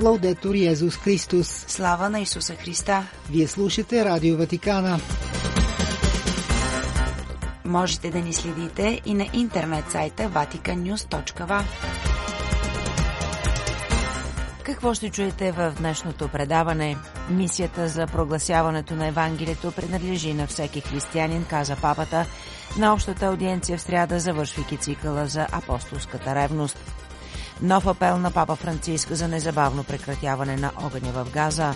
Лаудетор Йезус Христос. Слава на Исуса Христа! Вие слушате Радио Ватикана. Можете да ни следите и на интернет сайта vaticannews.va. Какво ще чуете в днешното предаване? Мисията за прогласяването на Евангелието принадлежи на всеки християнин, каза папата на общата аудиенция в сряда, завършвайки цикъла за апостолската ревност. Нов апел на папа Франциск за незабавно прекратяване на огъня в Газа.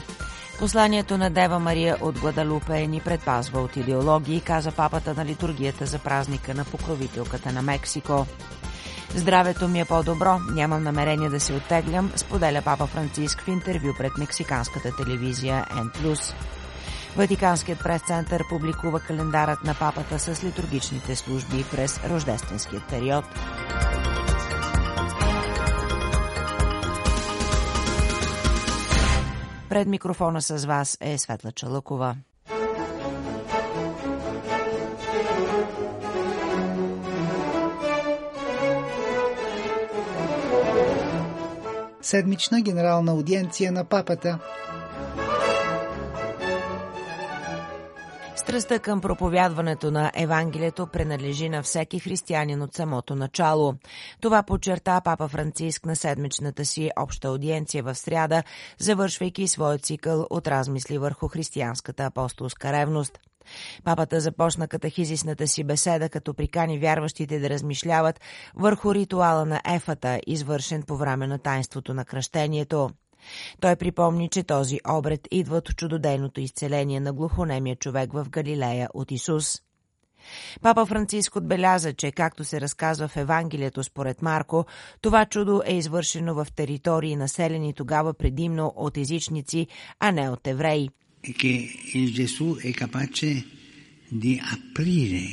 Посланието на Дева Мария от Гладалупе ни предпазва от идеологии, каза папата на литургията за празника на покровителката на Мексико. Здравето ми е по-добро, нямам намерение да се оттеглям, споделя папа Франциск в интервю пред мексиканската телевизия N+. Ватиканският прес-център публикува календарът на папата с литургичните служби през рождественският период. Пред микрофона с вас е Светла Чалъкова. Седмична генерална аудиенция на папата. Страстта към проповядването на Евангелието принадлежи на всеки християнин от самото начало. Това подчерта папа Франциск на седмичната си обща аудиенция в сряда, завършвайки своя цикъл от размисли върху християнската апостолска ревност. Папата започна катехизисната си беседа, като прикани вярващите да размишляват върху ритуала на ефата, извършен по време на тайнството на кръщението. Той припомни, че този обред идва от чудодейното изцеление на глухонемия човек в Галилея от Исус. Папа Франциск отбеляза, че както се разказва в Евангелието според Марко, това чудо е извършено в територии населени тогава предимно от езичници, а не от евреи. Che il capace di aprire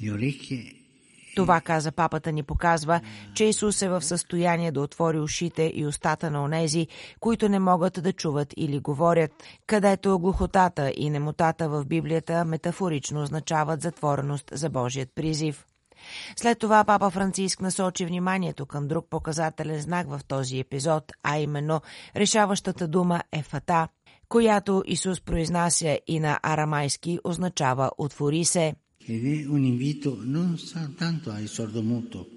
le orecchie това, каза папата, ни показва, че Исус е в състояние да отвори ушите и устата на онези, които не могат да чуват или говорят, където глухотата и немотата в Библията метафорично означават затвореност за Божият призив. След това папа Франциск насочи вниманието към друг показателен знак в този епизод, а именно решаващата дума е фата, която Исус произнася и на арамайски означава «отвори се». Ed è un invito non soltanto al sordomuto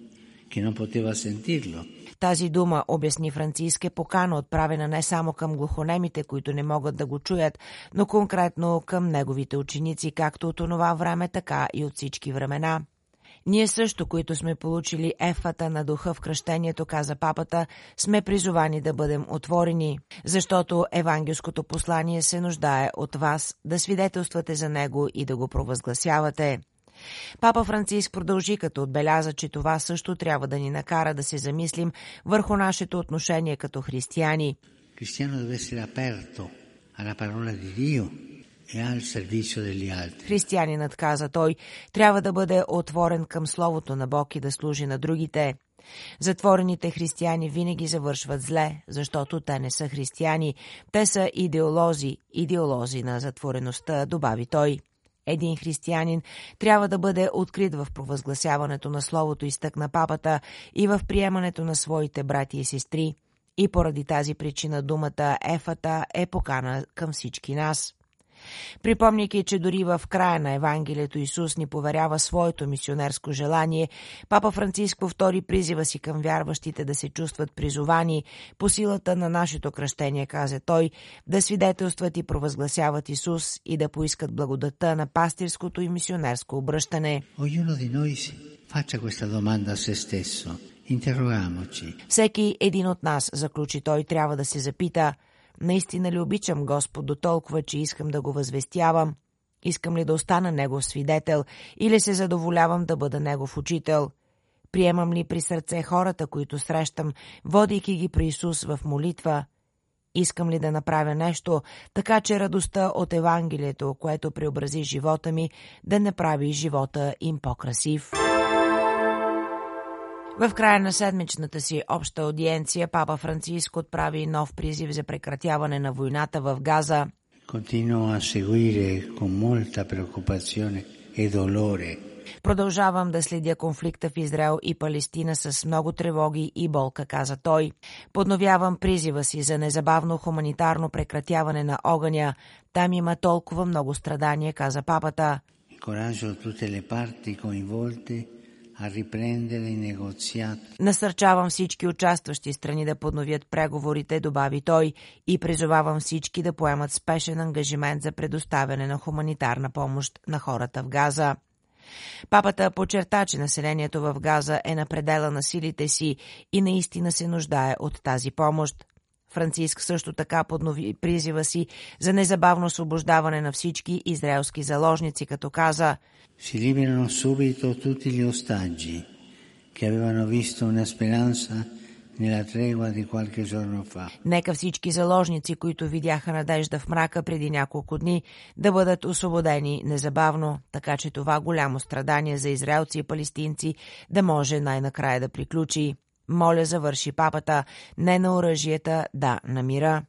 che non poteva sentirlo, Тази дума, обясни Франциск, е покана отправена не само към глухонемите, които не могат да го чуят, но конкретно към неговите ученици, както от онова време, така и от всички времена. Ние също, които сме получили ефата на духа в кръщението, каза папата, сме призовани да бъдем отворени, защото евангелското послание се нуждае от вас да свидетелствате за него и да го провъзгласявате. Папа Франциск продължи като отбеляза, че това също трябва да ни накара да се замислим върху нашето отношение като християни. cristiano deve essere aperto alla parola di Dio altri. Християнинът, каза той, трябва да бъде отворен към Словото на Бог и да служи на другите. Затворените християни винаги завършват зле, защото те не са християни. Те са идеолози, идеолози на затвореността, добави той. Един християнин трябва да бъде открит в провъзгласяването на Словото, изтъкна папата, и в приемането на своите брати и сестри. И поради тази причина думата ефата е покана към всички нас. Припомняйки, че дори в края на Евангелието Исус ни поверява своето мисионерско желание, Папа Франциск повтори призива си към вярващите да се чувстват призовани по силата на нашето кръщение, каза той, да свидетелстват и провъзгласяват Исус и да поискат благодата на пастирското и мисионерско обръщане. Ognuno di noi si faccia questa domanda a se stesso, interrogamoci. Всеки един от нас, заключи той, трябва да се запита – Наистина ли обичам Господ до толкова, че искам да го възвестявам? Искам ли да остана Негов свидетел или се задоволявам да бъда Негов учител? Приемам ли при сърце хората, които срещам, водейки ги при Исус в молитва? Искам ли да направя нещо, така че радостта от Евангелието, което преобрази живота ми, да направи живота им по-красив? В края на седмичната си обща аудиенция папа Франциск отправи нов призив за прекратяване на войната в Газа. E Продължавам да следя конфликта в Израел и Палестина с много тревоги и болка, каза той. Подновявам призива си за незабавно хуманитарно прекратяване на огъня. Там има толкова много страдания, каза папата. Насърчавам всички участващи страни да подновят преговорите, добави той, и призовавам всички да поемат спешен ангажимент за предоставяне на хуманитарна помощ на хората в Газа. Папата подчерта, че населението в Газа е на предела на силите си и наистина се нуждае от тази помощ. Франциск също така поднови призива си за незабавно освобождаване на всички израелски заложници, като каза Си liberano subito tutti gli ostaggi che avevano visto una speranza Нека всички заложници, които видяха надежда в мрака преди няколко дни, да бъдат освободени незабавно, така че това голямо страдание за израелци и палестинци да може най-накрая да приключи. Моля, завърши папата, не на оръжията, да на мира.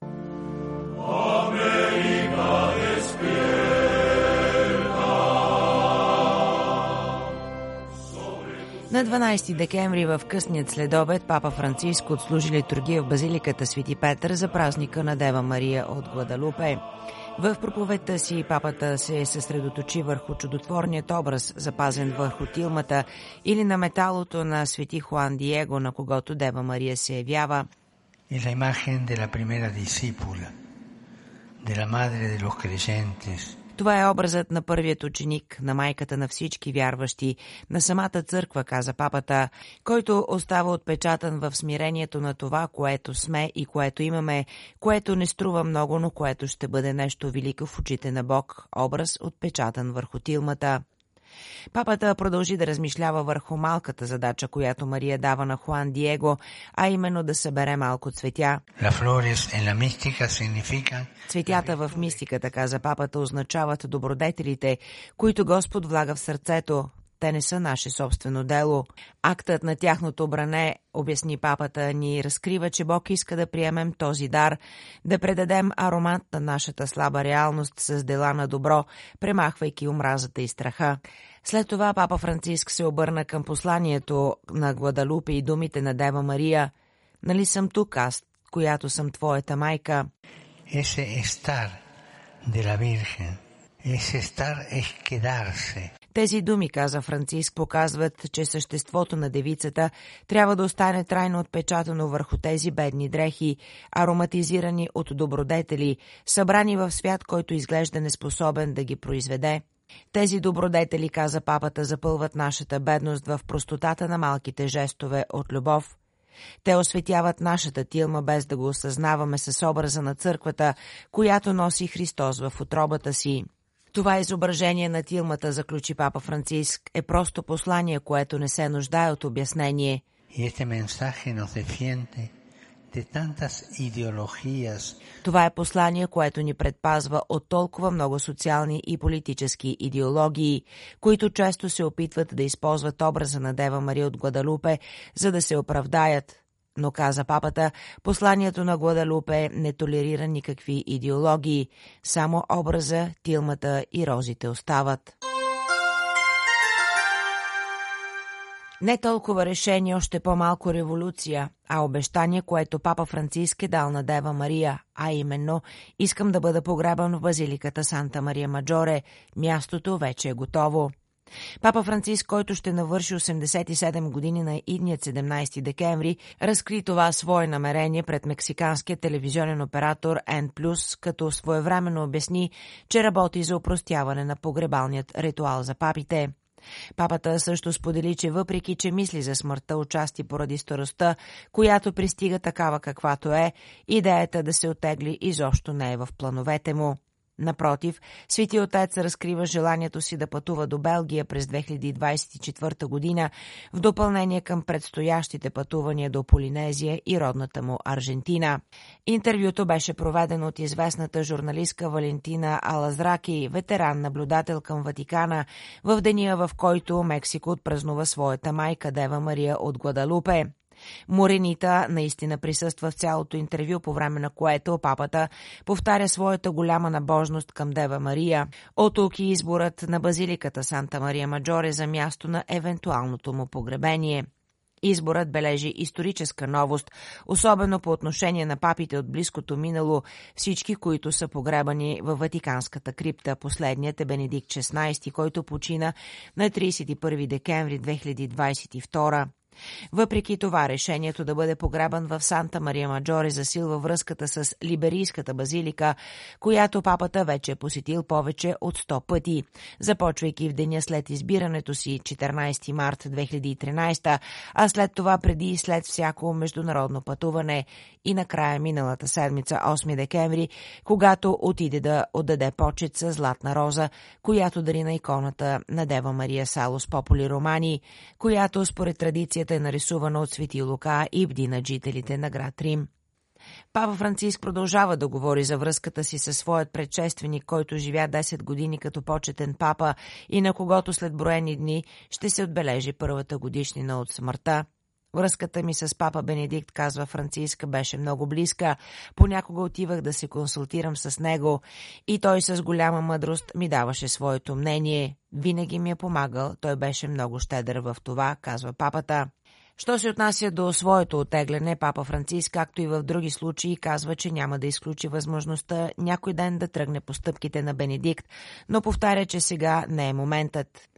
На 12 декември в късният следобед папа Франциск отслужи литургия в базиликата Свети Петър за празника на Дева Мария от Гладалупе. В проповедта си папата се съсредоточи върху чудотворният образ, запазен върху тилмата или на металото на свети Хуан Диего, на когото Дева Мария се явява. И la imagen de la primera discípula, de la madre de los creyentes, това е образът на първият ученик, на майката на всички вярващи, на самата църква, каза папата, който остава отпечатан в смирението на това, което сме и което имаме, което не струва много, но което ще бъде нещо велико в очите на Бог, образ отпечатан върху тилмата. Папата продължи да размишлява върху малката задача, която Мария дава на Хуан Диего, а именно да събере малко цветя. Цветята в мистиката, каза папата, означават добродетелите, които Господ влага в сърцето, те не са наше собствено дело. Актът на тяхното бране, обясни папата, ни разкрива, че Бог иска да приемем този дар, да предадем аромат на нашата слаба реалност с дела на добро, премахвайки омразата и страха. След това папа Франциск се обърна към посланието на Гладалупе и думите на Дева Мария. Нали съм тук аз, която съм твоята майка? Есе естар de la Virgen, ese estar es quedarse. Тези думи, каза Франциск, показват, че съществото на девицата трябва да остане трайно отпечатано върху тези бедни дрехи, ароматизирани от добродетели, събрани в свят, който изглежда неспособен да ги произведе. Тези добродетели, каза папата, запълват нашата бедност в простотата на малките жестове от любов. Те осветяват нашата тилма, без да го осъзнаваме с образа на църквата, която носи Христос в отробата си. Това изображение на тилмата, заключи папа Франциск, е просто послание, което не се нуждае от обяснение. Това е послание, което ни предпазва от толкова много социални и политически идеологии, които често се опитват да използват образа на Дева Мария от Гладалупе, за да се оправдаят, но каза папата, посланието на Гладалупе не толерира никакви идеологии, само образа, тилмата и розите остават. Не толкова решение, още по-малко революция, а обещание, което папа Франциск е дал на Дева Мария, а именно искам да бъда погребан в базиликата Санта Мария Маджоре. Мястото вече е готово. Папа Франциск, който ще навърши 87 години на идният 17 декември, разкри това свое намерение пред мексиканския телевизионен оператор N+, като своевременно обясни, че работи за упростяване на погребалният ритуал за папите. Папата също сподели, че въпреки, че мисли за смъртта участи поради старостта, която пристига такава каквато е, идеята да се отегли изобщо не е в плановете му. Напротив, Свети Отец разкрива желанието си да пътува до Белгия през 2024 година в допълнение към предстоящите пътувания до Полинезия и родната му Аржентина. Интервюто беше проведено от известната журналистка Валентина Алазраки, ветеран-наблюдател към Ватикана, в деня в който Мексико отпразнува своята майка Дева Мария от Гладалупе. Моренита наистина присъства в цялото интервю, по време на което папата повтаря своята голяма набожност към Дева Мария. От тук и изборът на базиликата Санта Мария Маджоре за място на евентуалното му погребение. Изборът бележи историческа новост, особено по отношение на папите от близкото минало, всички, които са погребани във Ватиканската крипта. Последният е Бенедикт XVI, който почина на 31 декември 2022. Въпреки това, решението да бъде пограбан в Санта Мария Маджоре засилва връзката с Либерийската базилика, която папата вече е посетил повече от 100 пъти, започвайки в деня след избирането си 14 март 2013, а след това преди и след всяко международно пътуване и накрая миналата седмица 8 декември, когато отиде да отдаде почет с златна роза, която дари на иконата на Дева Мария Салос Пополи Романи, която според традицията Библията е нарисувана от Свети Лука и бди над жителите на град Рим. Папа Франциск продължава да говори за връзката си със своят предшественик, който живя 10 години като почетен папа и на когото след броени дни ще се отбележи първата годишнина от смъртта. Връзката ми с папа Бенедикт, казва Франциска, беше много близка. Понякога отивах да се консултирам с него и той с голяма мъдрост ми даваше своето мнение. Винаги ми е помагал, той беше много щедър в това, казва папата. Що се отнася до своето отегляне, папа Франциск, както и в други случаи, казва, че няма да изключи възможността някой ден да тръгне по стъпките на Бенедикт, но повтаря, че сега не е моментът.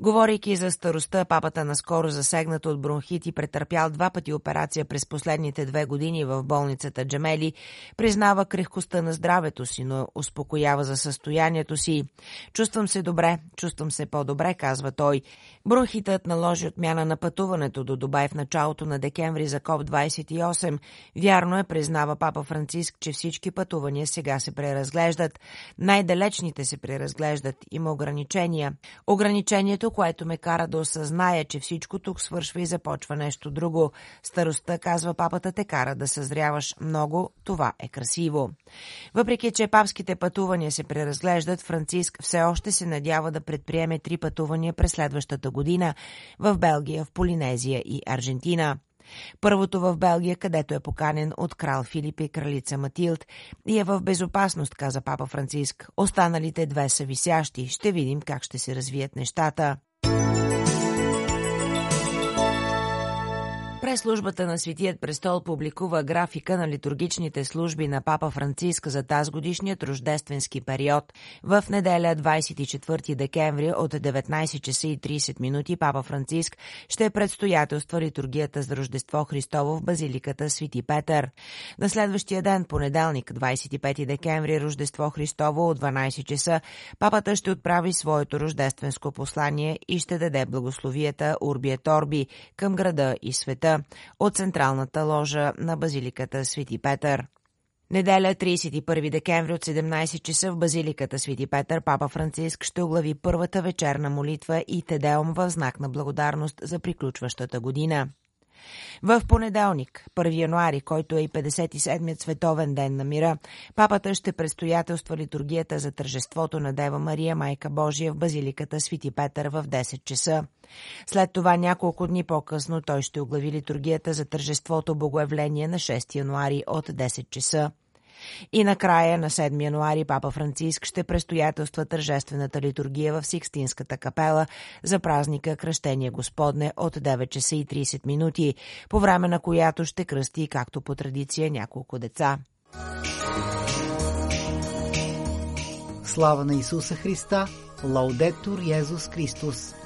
Говорейки за старостта, папата наскоро засегнат от бронхит и претърпял два пъти операция през последните две години в болницата Джамели, признава крехкостта на здравето си, но успокоява за състоянието си. Чувствам се добре, чувствам се по-добре, казва той. Бронхитът наложи отмяна на пътуването до Дубай в началото на декември за КОП-28. Вярно е, признава папа Франциск, че всички пътувания сега се преразглеждат. Най-далечните се преразглеждат. Има ограничения. Ограничението нещо, което ме кара да осъзная, че всичко тук свършва и започва нещо друго. Старостта, казва папата, те кара да съзряваш много. Това е красиво. Въпреки, че папските пътувания се преразглеждат, Франциск все още се надява да предприеме три пътувания през следващата година в Белгия, в Полинезия и Аржентина. Първото в Белгия, където е поканен от крал Филип и кралица Матилд и е в безопасност, каза папа Франциск. Останалите две са висящи. Ще видим как ще се развият нещата. Прес-службата на Светият престол публикува графика на литургичните служби на Папа Франциск за тази годишният рождественски период. В неделя 24 декември от 19 часа и 30 минути Папа Франциск ще предстоятелства литургията за Рождество Христово в базиликата Свети Петър. На следващия ден, понеделник, 25 декември, Рождество Христово от 12 часа, папата ще отправи своето рождественско послание и ще даде благословията Урбия Торби към града и света от централната ложа на базиликата Свети Петър. Неделя 31 декември от 17 часа в базиликата Свети Петър Папа Франциск ще оглави първата вечерна молитва и тедеум в знак на благодарност за приключващата година. В понеделник, 1 януари, който е и 57-ят световен ден на мира, папата ще предстоятелства литургията за тържеството на Дева Мария, Майка Божия в базиликата Свети Петър в 10 часа. След това няколко дни по-късно той ще оглави литургията за тържеството Богоявление на 6 януари от 10 часа. И накрая на 7 януари Папа Франциск ще престоятелства тържествената литургия в Сикстинската капела за празника Кръщение Господне от 9 часа и 30 минути, по време на която ще кръсти, както по традиция, няколко деца. Слава на Исуса Христа! Лаудетур Йезус Христос!